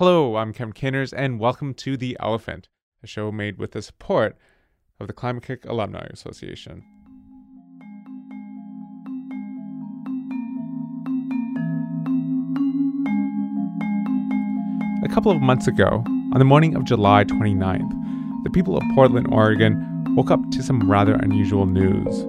Hello, I'm Kevin Caners, and welcome to The Elephant, a show made with the support of the Climate-KIC Alumni Association. A couple of months ago, on the morning of July 29th, the people of Portland, Oregon woke up to some rather unusual news.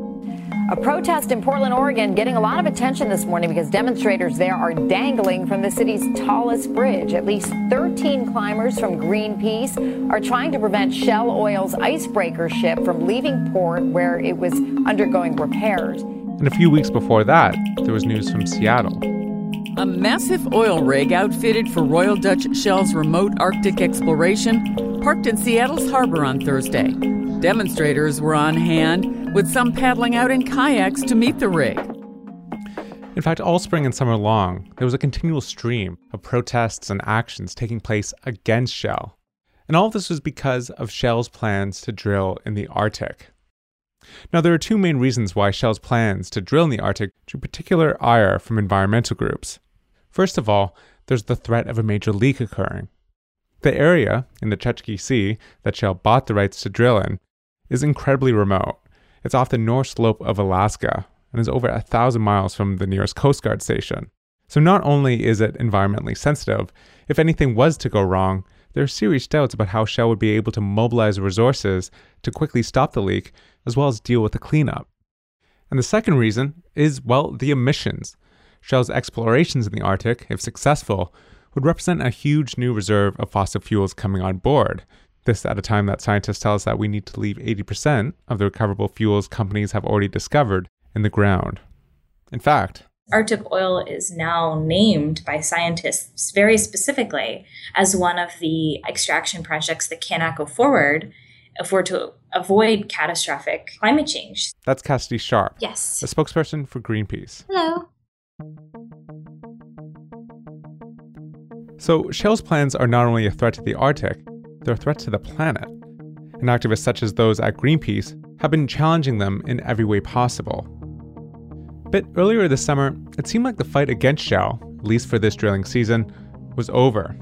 A protest in Portland, Oregon, getting a lot of attention this morning because demonstrators there are dangling from the city's tallest bridge. At least 13 climbers from Greenpeace are trying to prevent Shell Oil's icebreaker ship from leaving port where it was undergoing repairs. And a few weeks before that, there was news from Seattle. A massive oil rig outfitted for Royal Dutch Shell's remote Arctic exploration parked in Seattle's harbor on Thursday. Demonstrators were on hand, with some paddling out in kayaks to meet the rig. In fact, all spring and summer long, there was a continual stream of protests and actions taking place against Shell. And all of this was because of Shell's plans to drill in the Arctic. Now, there are two main reasons why Shell's plans to drill in the Arctic drew particular ire from environmental groups. First of all, there's the threat of a major leak occurring. The area in the Chukchi Sea that Shell bought the rights to drill in is incredibly remote. It's off the north slope of Alaska and is over a thousand miles from the nearest Coast Guard station. So not only is it environmentally sensitive, if anything was to go wrong, there are serious doubts about how Shell would be able to mobilize resources to quickly stop the leak, as well as deal with the cleanup. And the second reason is, well, the emissions. Shell's explorations in the Arctic, if successful, would represent a huge new reserve of fossil fuels coming on board, this at a time that scientists tell us that we need to leave 80% of the recoverable fuels companies have already discovered in the ground. In fact, Arctic oil is now named by scientists very specifically as one of the extraction projects that cannot go forward if we're to avoid catastrophic climate change. That's Cassady Sharp. Yes. A spokesperson for Greenpeace. Hello. So, Shell's plans are not only a threat to the Arctic, they're a threat to the planet. And activists such as those at Greenpeace have been challenging them in every way possible. But earlier this summer, it seemed like the fight against Shell, at least for this drilling season, was over.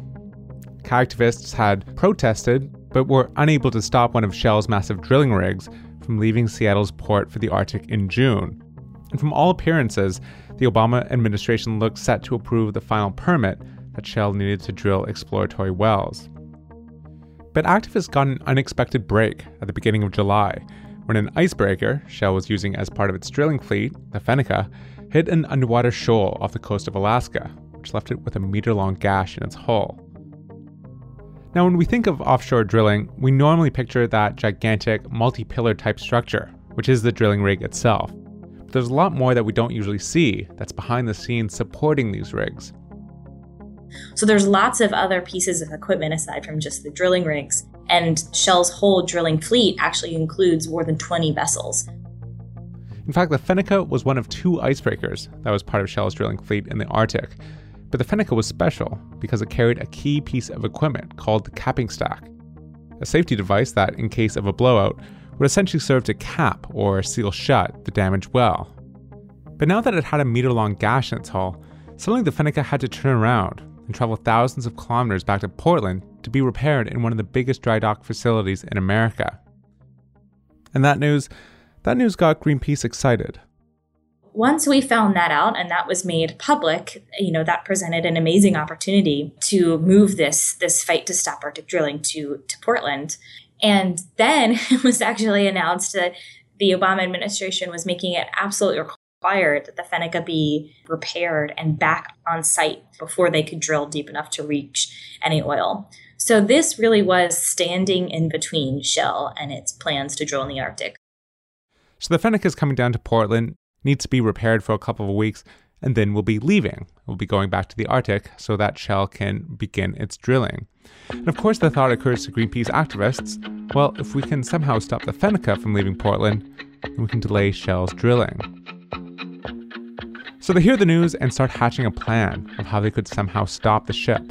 Activists had protested, but were unable to stop one of Shell's massive drilling rigs from leaving Seattle's port for the Arctic in June. And from all appearances, the Obama administration looked set to approve the final permit that Shell needed to drill exploratory wells. But activists got an unexpected break at the beginning of July when an icebreaker Shell was using as part of its drilling fleet, the Fennica, hit an underwater shoal off the coast of Alaska, which left it with a meter long gash in its hull. Now, when we think of offshore drilling, we normally picture that gigantic multi pillar type structure, which is the drilling rig itself. But there's a lot more that we don't usually see that's behind the scenes supporting these rigs. So there's lots of other pieces of equipment aside from just the drilling rigs. And Shell's whole drilling fleet actually includes more than 20 vessels. In fact, the Fennica was one of two icebreakers that was part of Shell's drilling fleet in the Arctic. But the Fennica was special because it carried a key piece of equipment called the capping stack, a safety device that, in case of a blowout, would essentially serve to cap or seal shut the damaged well. But now that it had a meter long gash in its hull, suddenly the Fennica had to turn around and travel thousands of kilometers back to Portland to be repaired in one of the biggest dry dock facilities in America. And that news, that news got Greenpeace excited. Once we found that out and that was made public, you know, that presented an amazing opportunity to move this this fight to stop Arctic drilling to to Portland. And then it was actually announced that the Obama administration was making it absolutely required that the Fennica be repaired and back on site before they could drill deep enough to reach any oil. So this really was standing in between Shell and its plans to drill in the Arctic. So the Fennica is coming down to Portland, needs to be repaired for a couple of weeks, and then we'll be leaving. We'll be going back to the Arctic so that Shell can begin its drilling. And of course, the thought occurs to Greenpeace activists well, if we can somehow stop the Fennica from leaving Portland, then we can delay Shell's drilling. So they hear the news and start hatching a plan of how they could somehow stop the ship.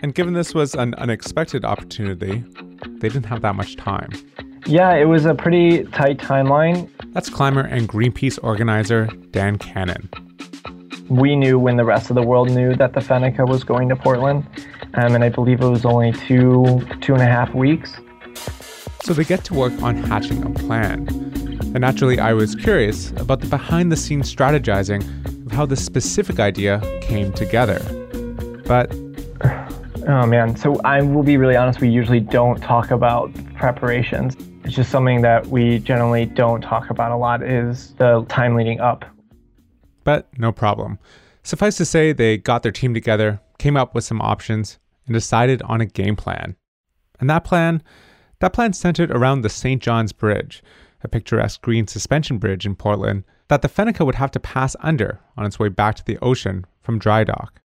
And given this was an unexpected opportunity, they didn't have that much time. Yeah, it was a pretty tight timeline. That's climber and Greenpeace organizer Dan Cannon. we knew when the rest of the world knew that the Fennica was going to Portland, um, and I believe it was only two two and a half weeks. So they get to work on hatching a plan. And naturally, I was curious about the behind the scenes strategizing how this specific idea came together. But Oh man, so I will be really honest, we usually don't talk about preparations. It's just something that we generally don't talk about a lot is the time leading up. But no problem. Suffice to say, they got their team together, came up with some options, and decided on a game plan. And that plan, that plan centered around the St. John's Bridge, a picturesque green suspension bridge in Portland that the Fennica would have to pass under on its way back to the ocean from dry dock.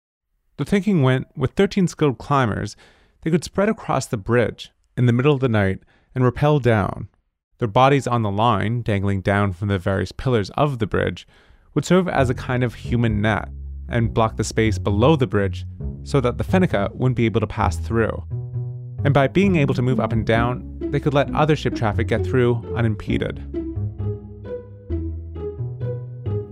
The thinking went with 13 skilled climbers, they could spread across the bridge in the middle of the night and rappel down. Their bodies on the line, dangling down from the various pillars of the bridge, would serve as a kind of human net and block the space below the bridge so that the Fennica wouldn't be able to pass through. And by being able to move up and down, they could let other ship traffic get through unimpeded.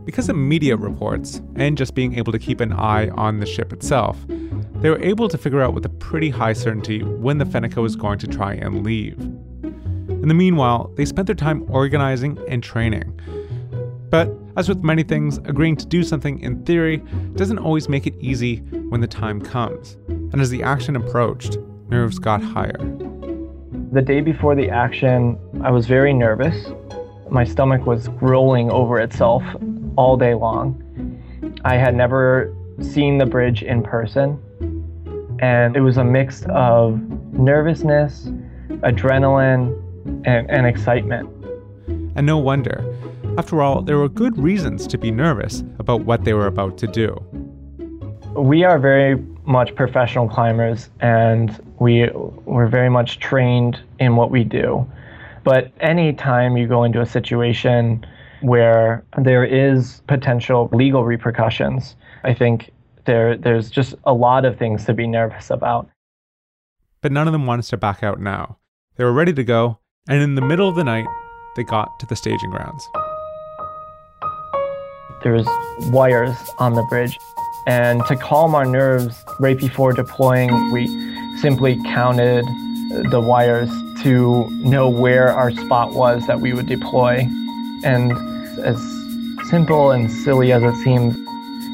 Because of media reports and just being able to keep an eye on the ship itself, they were able to figure out with a pretty high certainty when the Fennica was going to try and leave. In the meanwhile, they spent their time organizing and training. But as with many things, agreeing to do something in theory doesn't always make it easy when the time comes. And as the action approached, nerves got higher. The day before the action, I was very nervous. My stomach was rolling over itself all day long. I had never seen the bridge in person, and it was a mix of nervousness, adrenaline, and, and excitement. And no wonder. After all, there were good reasons to be nervous about what they were about to do. We are very much professional climbers and we we're very much trained in what we do. But anytime you go into a situation where there is potential legal repercussions, I think there there's just a lot of things to be nervous about. But none of them wanted to back out now. They were ready to go, and in the middle of the night, they got to the staging grounds. There's wires on the bridge. And to calm our nerves right before deploying, we simply counted the wires to know where our spot was that we would deploy. And as simple and silly as it seemed,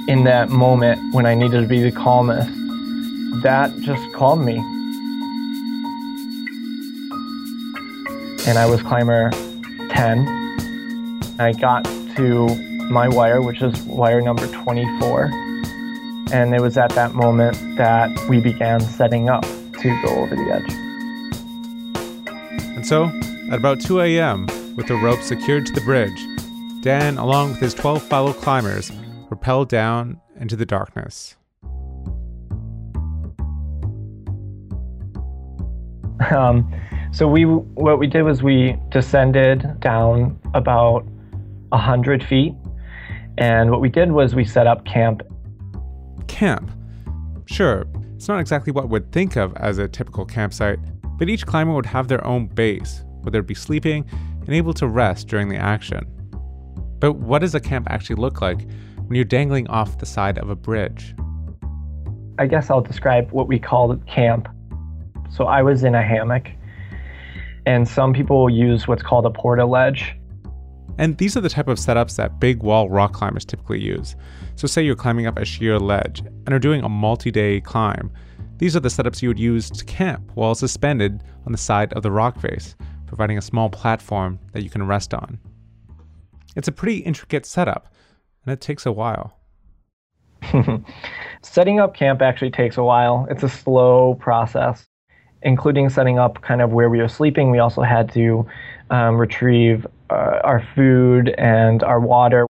in that moment when I needed to be the calmest, that just calmed me. And I was climber 10. I got to my wire, which is wire number 24. And it was at that moment that we began setting up to go over the edge. And so, at about 2 a.m., with the rope secured to the bridge, Dan, along with his 12 fellow climbers, rappelled down into the darkness. Um, so we, what we did was we descended down about 100 feet. And what we did was we set up camp. Camp. Sure, it's not exactly what we'd think of as a typical campsite, but each climber would have their own base, where they'd be sleeping and able to rest during the action. But what does a camp actually look like when you're dangling off the side of a bridge? I guess I'll describe what we called camp. So I was in a hammock, and some people use what's called a portaledge. And these are the type of setups that big wall rock climbers typically use. So, say you're climbing up a sheer ledge and are doing a multi day climb. These are the setups you would use to camp while suspended on the side of the rock face, providing a small platform that you can rest on. It's a pretty intricate setup, and it takes a while. setting up camp actually takes a while. It's a slow process, including setting up kind of where we were sleeping. We also had to um, retrieve uh, our food and our water.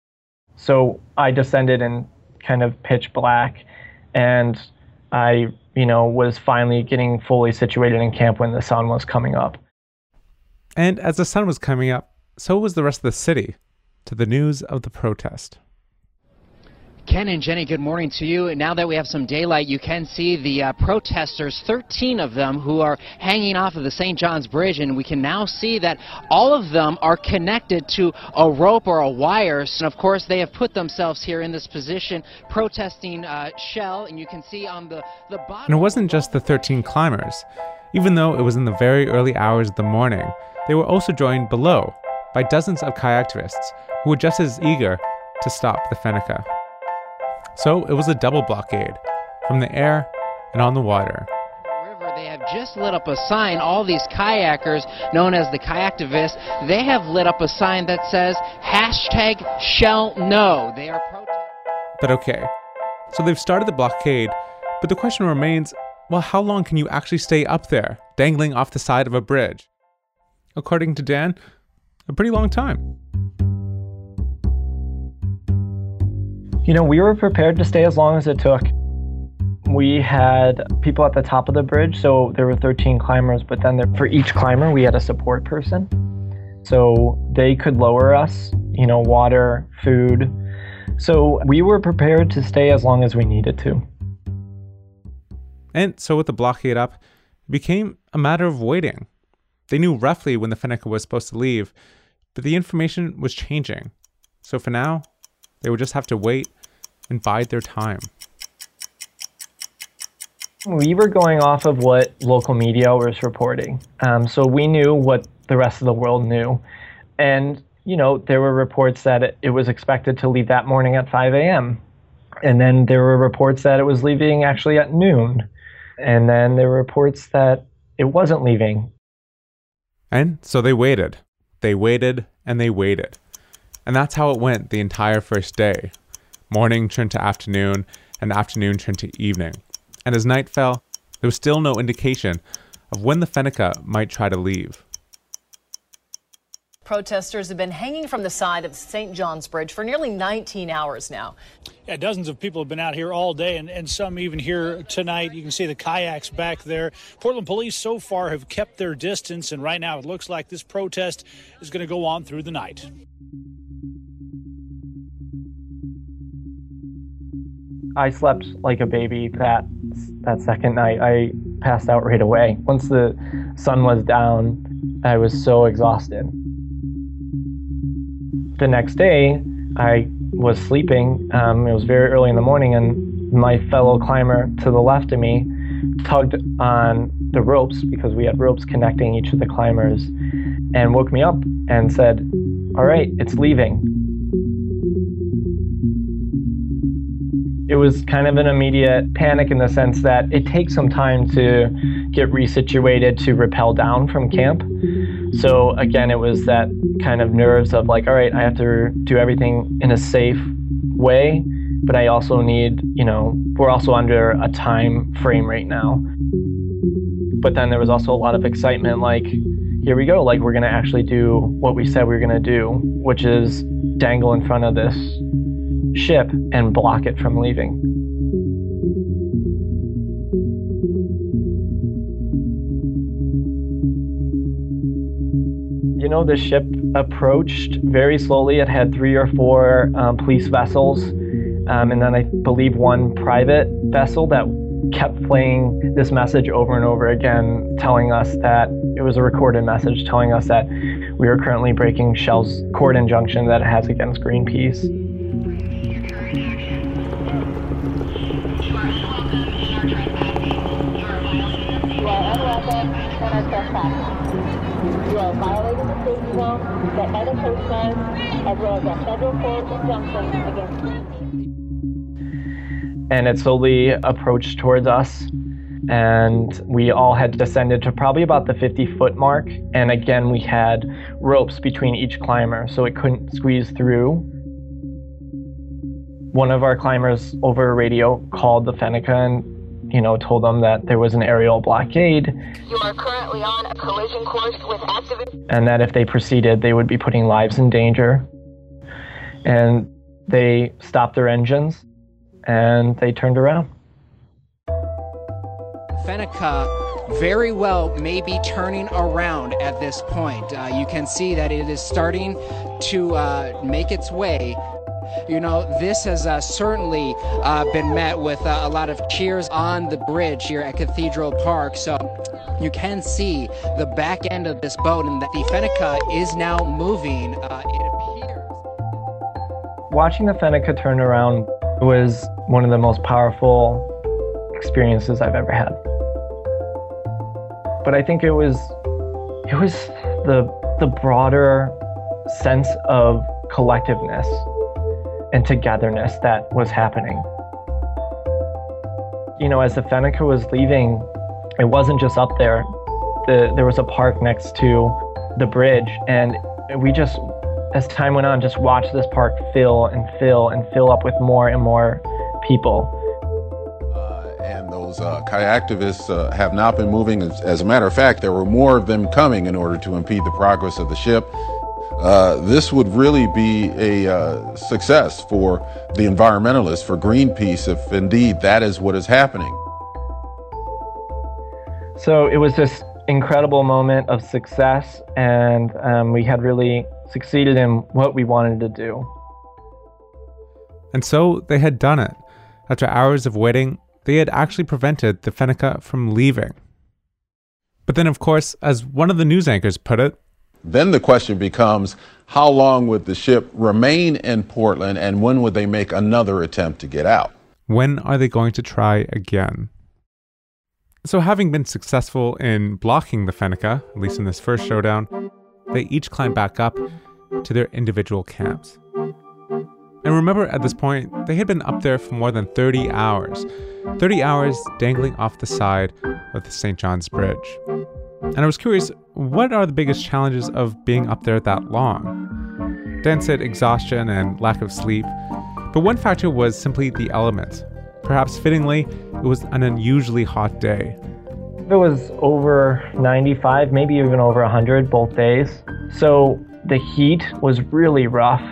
So I descended in kind of pitch black, and I, you know, was finally getting fully situated in camp when the sun was coming up. And as the sun was coming up, so was the rest of the city to the news of the protest. Ken and Jenny, good morning to you. Now that we have some daylight, you can see the uh, protesters, 13 of them, who are hanging off of the St. John's Bridge, and we can now see that all of them are connected to a rope or a wire. And of course, they have put themselves here in this position protesting uh, Shell, and you can see on the, the bottom. And it wasn't just the 13 climbers. Even though it was in the very early hours of the morning, they were also joined below by dozens of kayaktivists who were just as eager to stop the Fennica. So it was a double blockade from the air and on the water. River, they have just lit up a sign. All these kayakers, known as the kayaktivists, they have lit up a sign that says hashtag shell no. They are protesting. But okay, so they've started the blockade, but the question remains well, how long can you actually stay up there, dangling off the side of a bridge? According to Dan, a pretty long time. You know, we were prepared to stay as long as it took. We had people at the top of the bridge, so there were 13 climbers, but then there, for each climber, we had a support person. So they could lower us, you know, water, food. So we were prepared to stay as long as we needed to. And so, with the blockade up, it became a matter of waiting. They knew roughly when the Fennica was supposed to leave, but the information was changing. So, for now, they would just have to wait and bide their time. We were going off of what local media was reporting. Um, so we knew what the rest of the world knew. And, you know, there were reports that it, it was expected to leave that morning at 5 a.m. And then there were reports that it was leaving actually at noon. And then there were reports that it wasn't leaving. And so they waited. They waited and they waited. And that's how it went the entire first day. Morning turned to afternoon, and afternoon turned to evening. And as night fell, there was still no indication of when the Fennica might try to leave. Protesters have been hanging from the side of St. John's Bridge for nearly 19 hours now. Yeah, dozens of people have been out here all day, and, and some even here tonight. You can see the kayaks back there. Portland police so far have kept their distance, and right now it looks like this protest is going to go on through the night. I slept like a baby that that second night. I passed out right away. Once the sun was down, I was so exhausted. The next day, I was sleeping. Um, it was very early in the morning, and my fellow climber to the left of me tugged on the ropes because we had ropes connecting each of the climbers and woke me up and said, All right, it's leaving. It was kind of an immediate panic in the sense that it takes some time to get resituated to rappel down from camp. So again, it was that kind of nerves of like, all right, I have to do everything in a safe way, but I also need, you know, we're also under a time frame right now. But then there was also a lot of excitement like, here we go, like we're going to actually do what we said we were going to do, which is dangle in front of this ship and block it from leaving. You know, the ship approached very slowly. It had three or four um, police vessels, um, and then I believe one private vessel that kept playing this message over and over again, telling us that it was a recorded message telling us that we are currently breaking Shell's court injunction that it has against Greenpeace. You are violating the safety zone set by the Coast Guard, as well as a federal court injunction against and it slowly approached towards us. And we all had descended to probably about the 50 foot mark. And again we had ropes between each climber so it couldn't squeeze through. One of our climbers over radio called the Fennica and you know, told them that there was an aerial blockade. You are currently on a collision course with activists. And that if they proceeded, they would be putting lives in danger. And they stopped their engines and they turned around. Fennica very well may be turning around at this point. Uh, you can see that it is starting to uh, make its way You know, this has uh, certainly uh, been met with uh, a lot of cheers on the bridge here at Cathedral Park. So you can see the back end of this boat, and that the Fennica is now moving. Uh, it appears. Watching the Fennica turn around was one of the most powerful experiences I've ever had. But I think it was it was the the broader sense of collectiveness and togetherness that was happening. You know, as the Fennica was leaving, it wasn't just up there. The, there was a park next to the bridge, and we just, as time went on, just watched this park fill and fill and fill up with more and more people. Uh, and those uh, kayaktivists uh, have not been moving. As, as, a matter of fact, there were more of them coming in order to impede the progress of the ship. Uh, this would really be a uh, success for the environmentalists, for Greenpeace, if indeed that is what is happening. So it was this incredible moment of success, and um, we had really succeeded in what we wanted to do. And so they had done it. After hours of waiting, they had actually prevented the Fennica from leaving. But then, of course, as one of the news anchors put it, then the question becomes how long would the ship remain in Portland and when would they make another attempt to get out? When are they going to try again? So, having been successful in blocking the Fennica, at least in this first showdown, they each climbed back up to their individual camps. And remember, at this point, they had been up there for more than 30 hours 30 hours dangling off the side of the St. John's Bridge. And I was curious, what are the biggest challenges of being up there that long? Dan said exhaustion and lack of sleep, but one factor was simply the elements. Perhaps fittingly, it was an unusually hot day. It was over 95, maybe even over 100 both days. So the heat was really rough.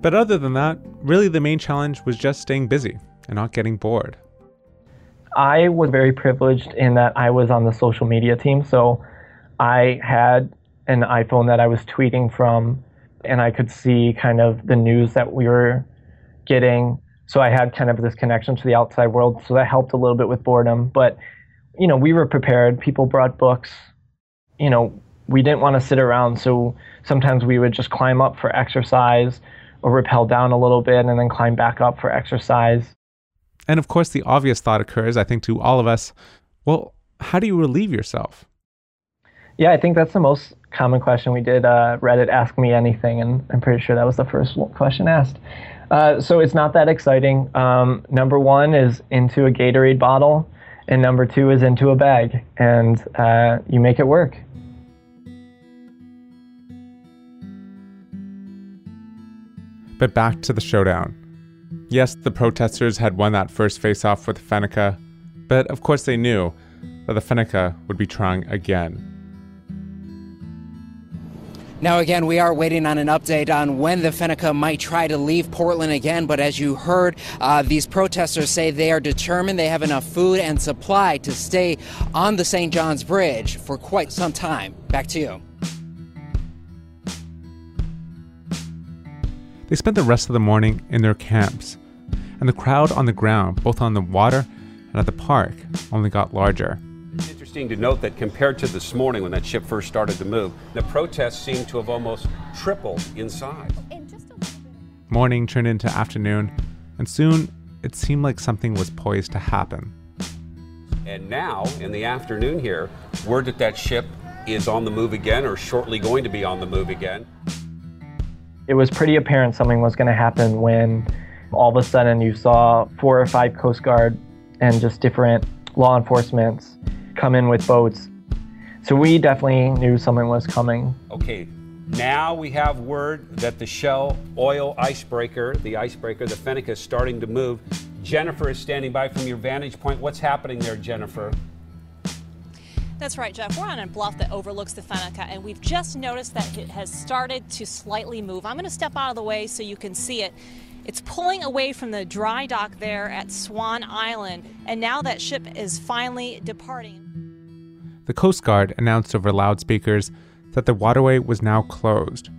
But other than that, really the main challenge was just staying busy and not getting bored. I was very privileged in that I was on the social media team. So I had an iPhone that I was tweeting from, and I could see kind of the news that we were getting so I had kind of this connection to the outside world. So that helped a little bit with boredom. But, you know, we were prepared. People brought books. You know, we didn't want to sit around. So sometimes we would just climb up for exercise or rappel down a little bit and then climb back up for exercise. And of course, the obvious thought occurs, I think, to all of us well, how do you relieve yourself? Yeah, I think that's the most common question we did. Uh, Reddit Ask Me Anything, and I'm pretty sure that was the first question asked. Uh, so it's not that exciting. Um, number one is into a Gatorade bottle, and number two is into a bag, and uh, you make it work. But back to the showdown. Yes, the protesters had won that first face off with Fennica, but of course they knew that the Fennica would be trying again. Now, again, we are waiting on an update on when the Fennica might try to leave Portland again. But as you heard, uh, these protesters say they are determined they have enough food and supply to stay on the St. John's Bridge for quite some time. Back to you. They spent the rest of the morning in their camps, and the crowd on the ground, both on the water and at the park, only got larger interesting to note that compared to this morning when that ship first started to move, the protests seem to have almost tripled in size. Morning turned into afternoon, and soon it seemed like something was poised to happen. And now, in the afternoon here, word that that ship is on the move again or shortly going to be on the move again. It was pretty apparent something was going to happen when all of a sudden you saw four or five Coast Guard and just different law enforcements come in with boats. So we definitely knew something was coming. Okay, now we have word that the Shell oil icebreaker, the icebreaker, the Fennica, is starting to move. Jennifer is standing by from your vantage point. What's happening there, Jennifer? That's right, Jeff. We're on a bluff that overlooks the Fennica, and we've just noticed that it has started to slightly move. I'm going to step out of the way so you can see it. It's pulling away from the dry dock there at Swan Island, and now that ship is finally departing the Coast Guard announced over loudspeakers that the waterway was now closed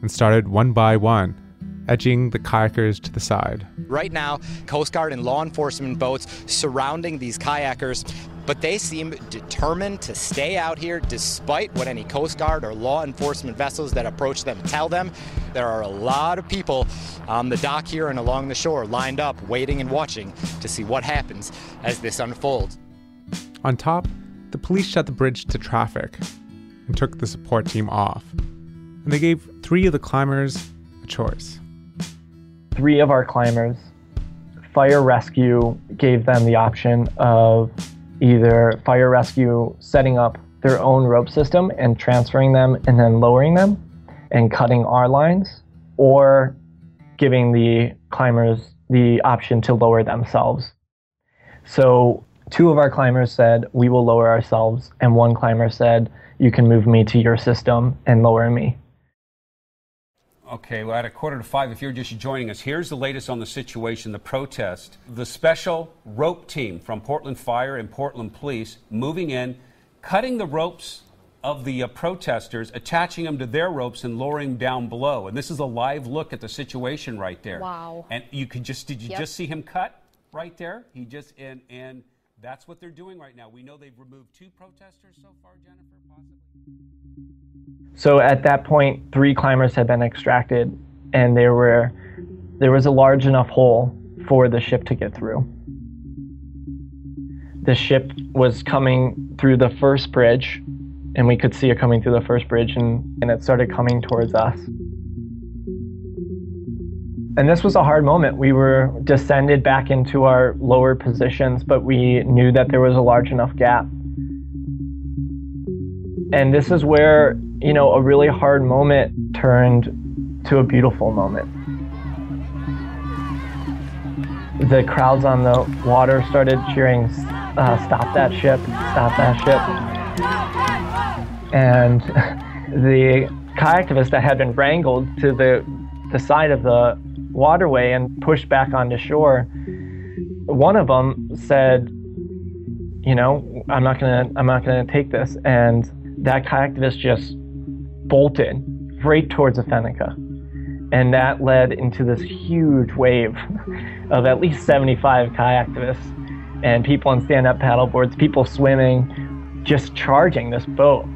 and started one by one edging the kayakers to the side. Right now, Coast Guard and law enforcement boats surrounding these kayakers, but they seem determined to stay out here despite what any Coast Guard or law enforcement vessels that approach them tell them. There are a lot of people on the dock here and along the shore lined up, waiting and watching to see what happens as this unfolds. On top, the police shut the bridge to traffic and took the support team off. And they gave three of the climbers a choice. Three of our climbers, fire rescue gave them the option of either fire rescue setting up their own rope system and transferring them and then lowering them and cutting our lines, or giving the climbers the option to lower themselves. So, two of our climbers said, We will lower ourselves, and one climber said, You can move me to your system and lower me. Okay, well, at a quarter to five, if you're just joining us, here's the latest on the situation, the protest. The special rope team from Portland Fire and Portland Police moving in, cutting the ropes of the uh, protesters, attaching them to their ropes and lowering them down below. And this is a live look at the situation right there. Wow. And you could just, did you Yep. just see him cut right there? He just, and, and that's what they're doing right now. We know they've removed two protesters so far, Jennifer, possibly. So at that point, three climbers had been extracted, and there were there was a large enough hole for the ship to get through. The ship was coming through the first bridge, and we could see it coming through the first bridge, and, and it started coming towards us. And this was a hard moment. We were descended back into our lower positions, but we knew that there was a large enough gap and this is where, you know, a really hard moment turned to a beautiful moment. The crowds on the water started cheering, uh, Stop that ship, stop that ship. And the kayaktivists that had been wrangled to the, the side of the waterway and pushed back onto shore, one of them said, you know, I'm not gonna, I'm not gonna take this. And that kayaktivist just bolted right towards the Fennica. And that led into this huge wave of at least 75 kayaktivists and people on stand up paddleboards, people swimming, just charging this boat.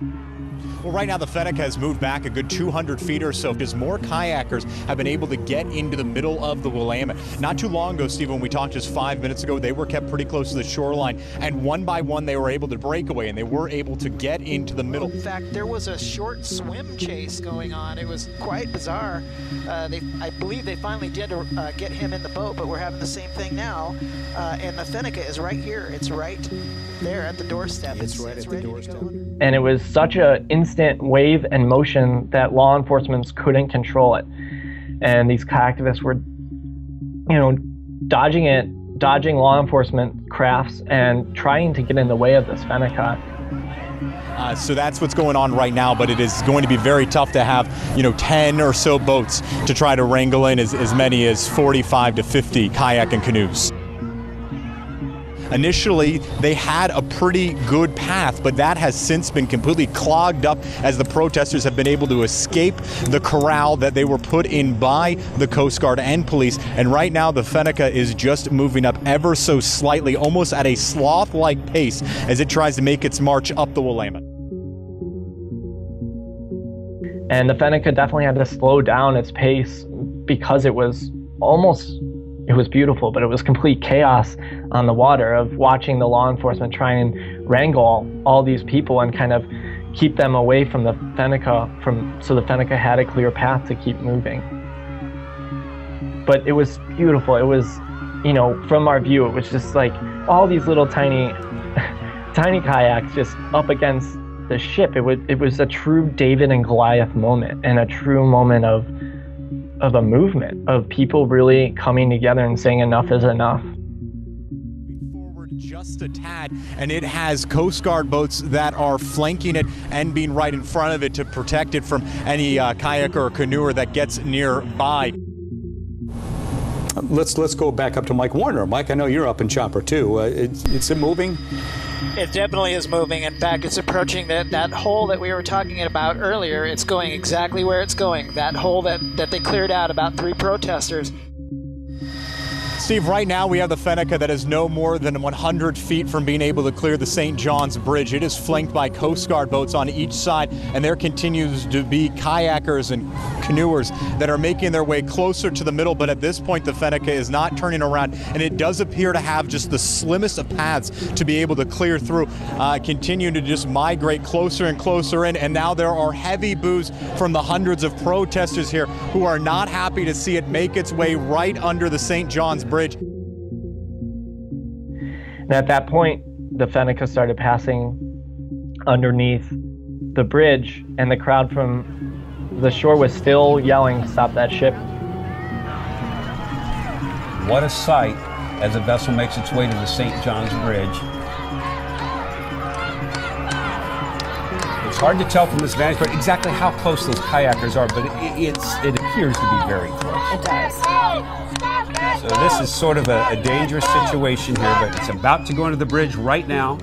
Well, right now the Fennec has moved back a good 200 feet or so because more kayakers have been able to get into the middle of the Willamette. Not too long ago, Steve, when we talked just five minutes ago, they were kept pretty close to the shoreline, and one by one they were able to break away and they were able to get into the middle. In fact, there was a short swim chase going on. It was quite bizarre. Uh, they, I believe they finally did uh, get him in the boat, but we're having the same thing now. Uh, and the Fennica is right here. It's right there at the doorstep. It's, right at the doorstep. And it was such a instant wave and motion that law enforcement couldn't control it. And these kayaktivists were, you know, dodging it, dodging law enforcement crafts and trying to get in the way of this Fennica. Uh, so that's what's going on right now, but it is going to be very tough to have, you know, 10 or so boats to try to wrangle in as, as many as 45 to 50 kayak and canoes. Initially, they had a pretty good path, but that has since been completely clogged up as the protesters have been able to escape the corral that they were put in by the Coast Guard and police. And right now, the Fennica is just moving up ever so slightly, almost at a sloth like pace as it tries to make its march up the Willamette. And the Fennica definitely had to slow down its pace because it was almost it was beautiful, but it was complete chaos on the water of watching the law enforcement try and wrangle all these people and kind of keep them away from the Fennica from so the Fennica had a clear path to keep moving. But it was beautiful. It was, you know, from our view, it was just like all these little tiny tiny kayaks just up against the ship. It was it was a true David and Goliath moment and a true moment of of a movement of people really coming together and saying enough is enough. Just a tad, and it has Coast Guard boats that are flanking it and being right in front of it to protect it from any uh, kayaker or canoer that gets nearby. Let's let's go back up to Mike Warner. Mike, I know you're up in Chopper too. Uh, it, it's it moving? It definitely is moving. In fact, it's approaching that, that hole that we were talking about earlier. It's going exactly where it's going. That hole that, that they cleared out about three protesters. Steve, right now we have the Fennica that is no more than 100 feet from being able to clear the St. John's Bridge. It is flanked by Coast Guard boats on each side, and there continues to be kayakers and canoers that are making their way closer to the middle. But at this point, the Fennica is not turning around, and it does appear to have just the slimmest of paths to be able to clear through, uh, continuing to just migrate closer and closer in. And now there are heavy boos from the hundreds of protesters here who are not happy to see it make its way right under the St. John's Bridge. And at that point, the Fennica started passing underneath the bridge, and the crowd from the shore was still yelling, Stop that ship. What a sight as a vessel makes its way to the St. John's Bridge. It's hard to tell from this vantage point exactly how close those kayakers are, but it, it's, it appears to be very close. It does. So this is sort of a, a dangerous situation here, but it's about to go into the bridge right now.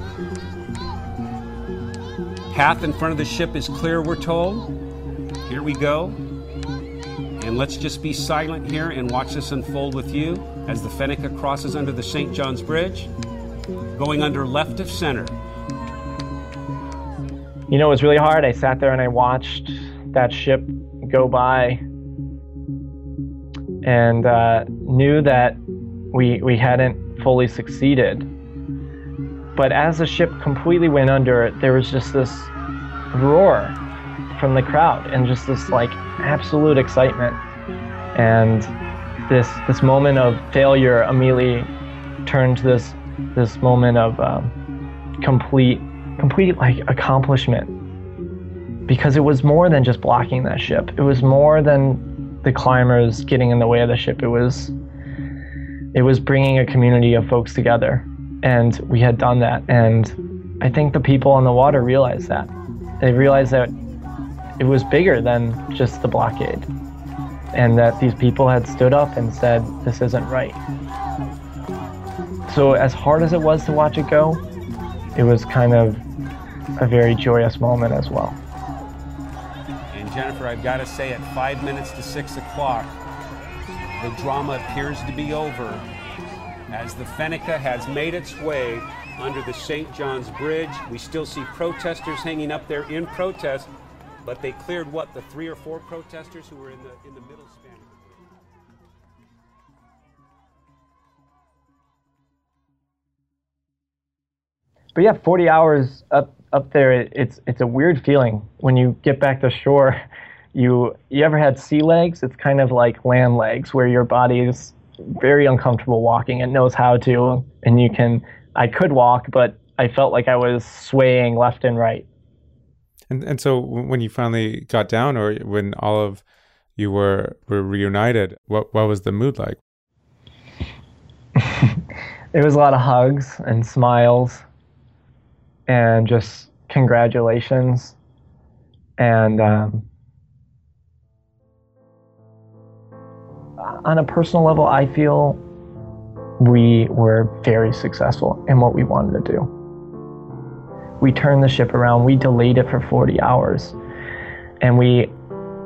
Path in front of the ship is clear, we're told. Here we go. And let's just be silent here and watch this unfold with you as the Fennica crosses under the St. John's Bridge, going under left of center. You know, it was really hard. I sat there and I watched that ship go by and uh, knew that we, we hadn't fully succeeded. But as the ship completely went under, there was just this roar from the crowd and just this like absolute excitement. And this this moment of failure immediately turned to this this moment of um, complete complete like accomplishment because it was more than just blocking that ship. It was more than the climbers getting in the way of the ship. It was it was bringing a community of folks together, and we had done that. And I think the people on the water realized that. They realized that it was bigger than just the blockade, and that these people had stood up and said, "This isn't right." So as hard as it was to watch it go, it was kind of a very joyous moment as well. And Jennifer, I've got to say, at five minutes to six o'clock, the drama appears to be over as the Fennica has made its way under the St. John's Bridge. We still see protesters hanging up there in protest, but they cleared what, the three or four protesters who were in the, in the middle span? But yeah, 40 hours up up there, it's it's a weird feeling when you get back to shore. You you ever had sea legs? It's kind of like land legs, where your body is very uncomfortable walking. It knows how to, and you can. I could walk, but I felt like I was swaying left and right. And and so when you finally got down, or when all of you were were reunited, what what was the mood like? It was a lot of hugs and smiles, and just congratulations, and um, on a personal level, I feel we were very successful in what we wanted to do. We turned the ship around, we delayed it for 40 hours, and we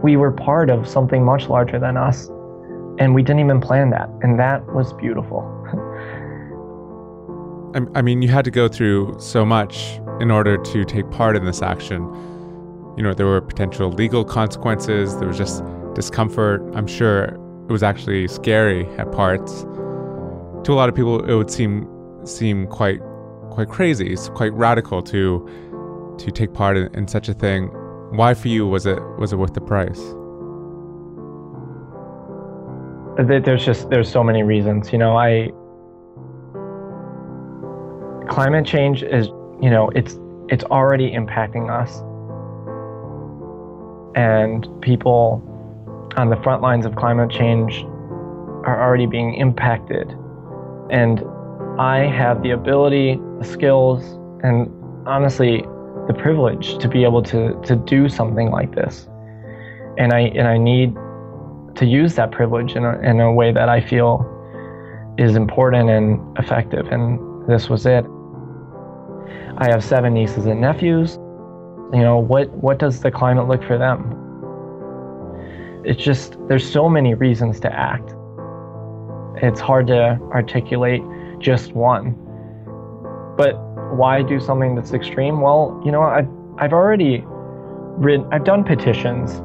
we were part of something much larger than us, and we didn't even plan that, and that was beautiful. I, I mean, you had to go through so much in order to take part in this action. You know, there were potential legal consequences, there was just discomfort. I'm sure it was actually scary at parts. To a lot of people, it would seem seem quite quite crazy, it's quite radical to to take part in, in such a thing. Why for you was it was it worth the price? There's just there's so many reasons. You know, I climate change is you know it's it's already impacting us, and people on the front lines of climate change are already being impacted. And I have the ability, the skills, and honestly, the privilege to be able to, to do something like this. And I and I need to use that privilege in a, in a way that I feel is important and effective. And this was it. I have seven nieces and nephews. You know, what, what does the climate look for them? It's just, there's so many reasons to act. It's hard to articulate just one. But why do something that's extreme? Well, you know, I've, I've already written, I've done petitions,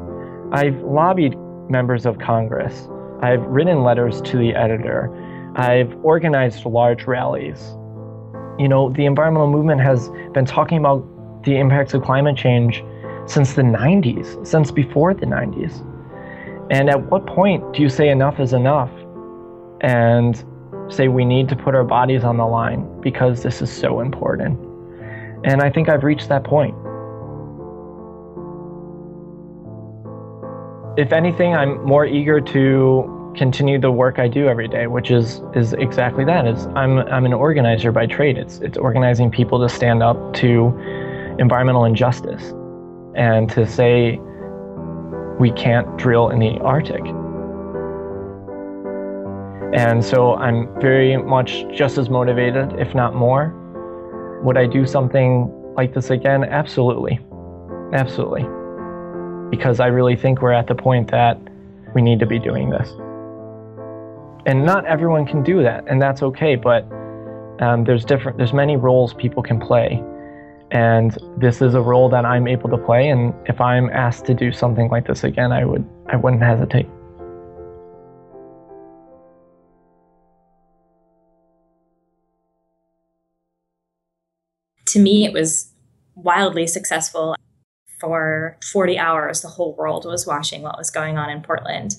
I've lobbied members of Congress, I've written letters to the editor, I've organized large rallies. You know, the environmental movement has been talking about the impacts of climate change since the 90s, since before the 90s. And at what point do you say enough is enough and say we need to put our bodies on the line because this is so important? And I think I've reached that point. If anything, I'm more eager to continue the work I do every day, which is is exactly that. Is I'm I'm an organizer by trade. It's it's organizing people to stand up to environmental injustice and to say we can't drill in the Arctic. And so I'm very much just as motivated, if not more. Would I do something like this again? Absolutely. Absolutely. Because I really think we're at the point that we need to be doing this. And not everyone can do that, and that's okay, but um, there's different there's many roles people can play. And this is a role that I'm able to play, and if I'm asked to do something like this again, I would I wouldn't hesitate. to me, it was wildly successful. For 40 hours, the whole world was watching what was going on in Portland.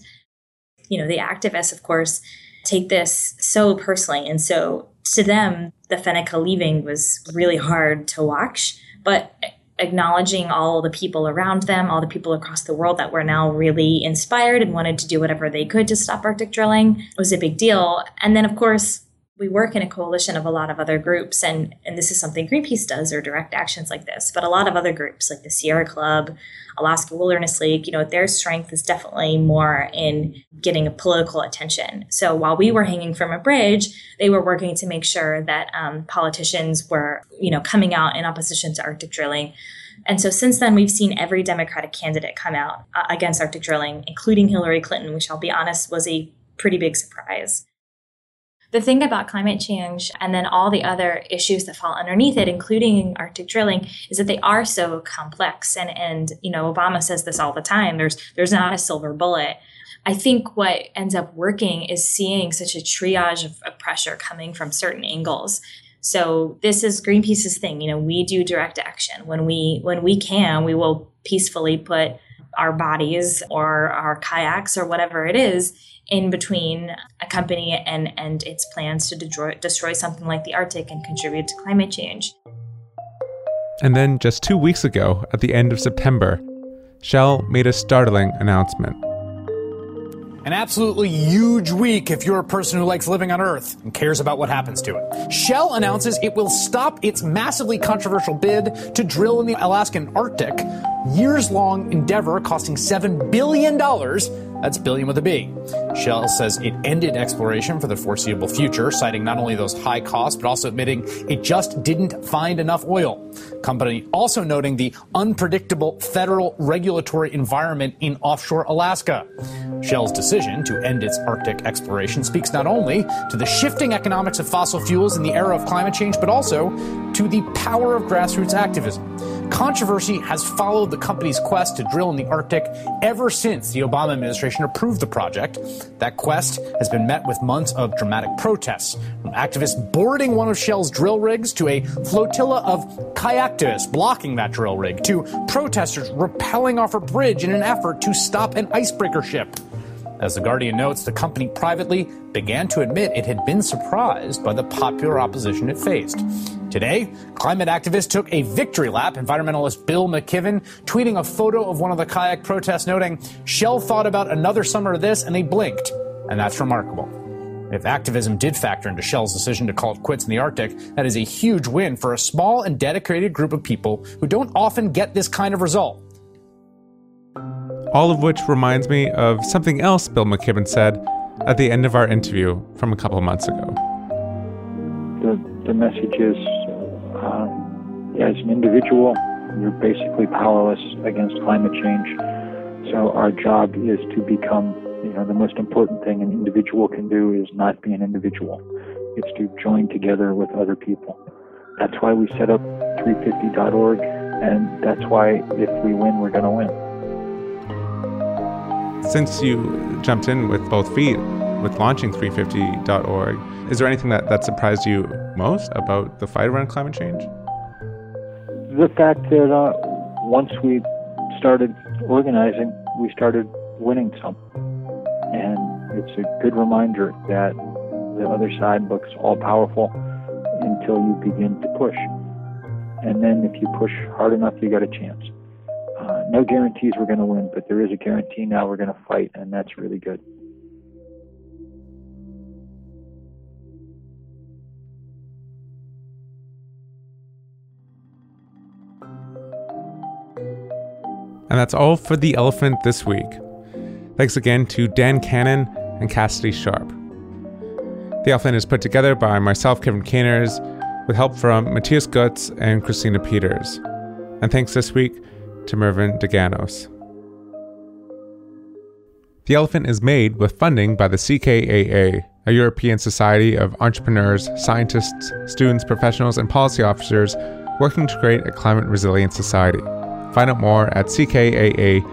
You know, the activists, of course, take this so personally. And so to them, the Fennica leaving was really hard to watch. But acknowledging all the people around them, all the people across the world that were now really inspired and wanted to do whatever they could to stop Arctic drilling was a big deal. And then, of course, we work in a coalition of a lot of other groups and and this is something greenpeace does or direct actions like this but a lot of other groups like the sierra club alaska wilderness league you know their strength is definitely more in getting a political attention so while we were hanging from a bridge they were working to make sure that um, politicians were you know coming out in opposition to arctic drilling and so since then, we've seen every Democratic candidate come out uh, against Arctic drilling, including Hillary Clinton, which I'll be honest was a pretty big surprise. The thing about climate change and then all the other issues that fall underneath it, including Arctic drilling, is that they are so complex. And, and, you know, Obama says this all the time. There's, there's not a silver bullet. I think what ends up working is seeing such a triage of, of pressure coming from certain angles. So this is Greenpeace's thing. You know, we do direct action. When we when we can, we will peacefully put our bodies or our kayaks or whatever it is in between a company and, and its plans to destroy, destroy something like the Arctic and contribute to climate change. And then just two weeks ago, at the end of September, Shell made a startling announcement. An absolutely huge week if you're a person who likes living on Earth and cares about what happens to it. Shell announces it will stop its massively controversial bid to drill in the Alaskan Arctic, years long endeavor costing $7 billion that's billion with a B. Shell says it ended exploration for the foreseeable future, citing not only those high costs, but also admitting it just didn't find enough oil. Company also noting the unpredictable federal regulatory environment in offshore Alaska. Shell's decision to end its Arctic exploration speaks not only to the shifting economics of fossil fuels in the era of climate change, but also to the power of grassroots activism. Controversy has followed the company's quest to drill in the Arctic ever since the Obama administration approved the project. That quest has been met with months of dramatic protests, from activists boarding one of Shell's drill rigs to a flotilla of kayaktivists blocking that drill rig to protesters rappelling off a bridge in an effort to stop an icebreaker ship. As The Guardian notes, the company privately began to admit it had been surprised by the popular opposition it faced. Today, climate activists took a victory lap. Environmentalist Bill McKibben tweeting a photo of one of the kayak protests, noting, Shell thought about another summer of this and they blinked. And that's remarkable. If activism did factor into Shell's decision to call it quits in the Arctic, that is a huge win for a small and dedicated group of people who don't often get this kind of result. All of which reminds me of something else Bill McKibben said at the end of our interview from a couple months ago. The, the message is uh, as an individual, you're basically powerless against climate change. So our job is to become, you know, the most important thing an individual can do is not be an individual. It's to join together with other people. That's why we set up 350.org, and that's why if we win, we're going to win. Since you jumped in with both feet with launching 350.org, is there anything that, that surprised you most about the fight around climate change? The fact that uh, once we started organizing, we started winning some. And it's a good reminder that the other side looks all powerful until you begin to push. And then if you push hard enough, you got a chance. Uh, no guarantees we're going to win, but there is a guarantee now we're going to fight, and that's really good. And that's all for The Elephant this week. Thanks again to Dan Cannon and Cassady Sharp. The Elephant is put together by myself, Kevin Caners, with help from Matthias Gutz and Christina Peters. And thanks this week to Mervyn DeGanos. The Elephant is made with funding by the CKAA, a European society of entrepreneurs, scientists, students, professionals, and policy officers working to create a climate resilient society. Find out more at ckaa.eu.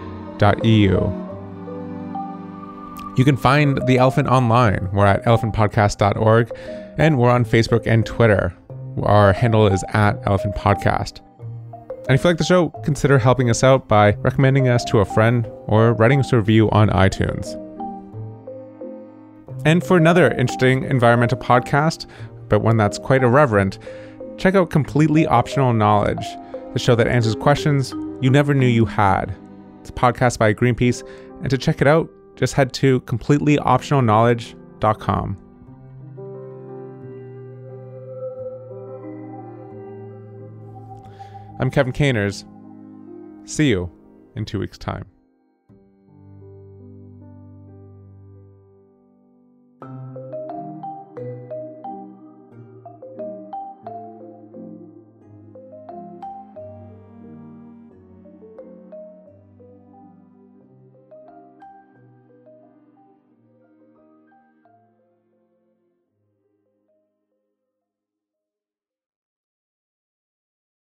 You can find The Elephant online. We're at elephantpodcast.org and we're on Facebook and Twitter. Our handle is at Elephant Podcast. And if you like the show, consider helping us out by recommending us to a friend or writing us a review on iTunes. And for another interesting environmental podcast, but one that's quite irreverent, check out Completely Optional Knowledge, the show that answers questions you never knew you had. It's a podcast by Greenpeace, and to check it out, just head to completelyoptionalknowledge.com. I'm Kevin Caners. See you in two weeks' time.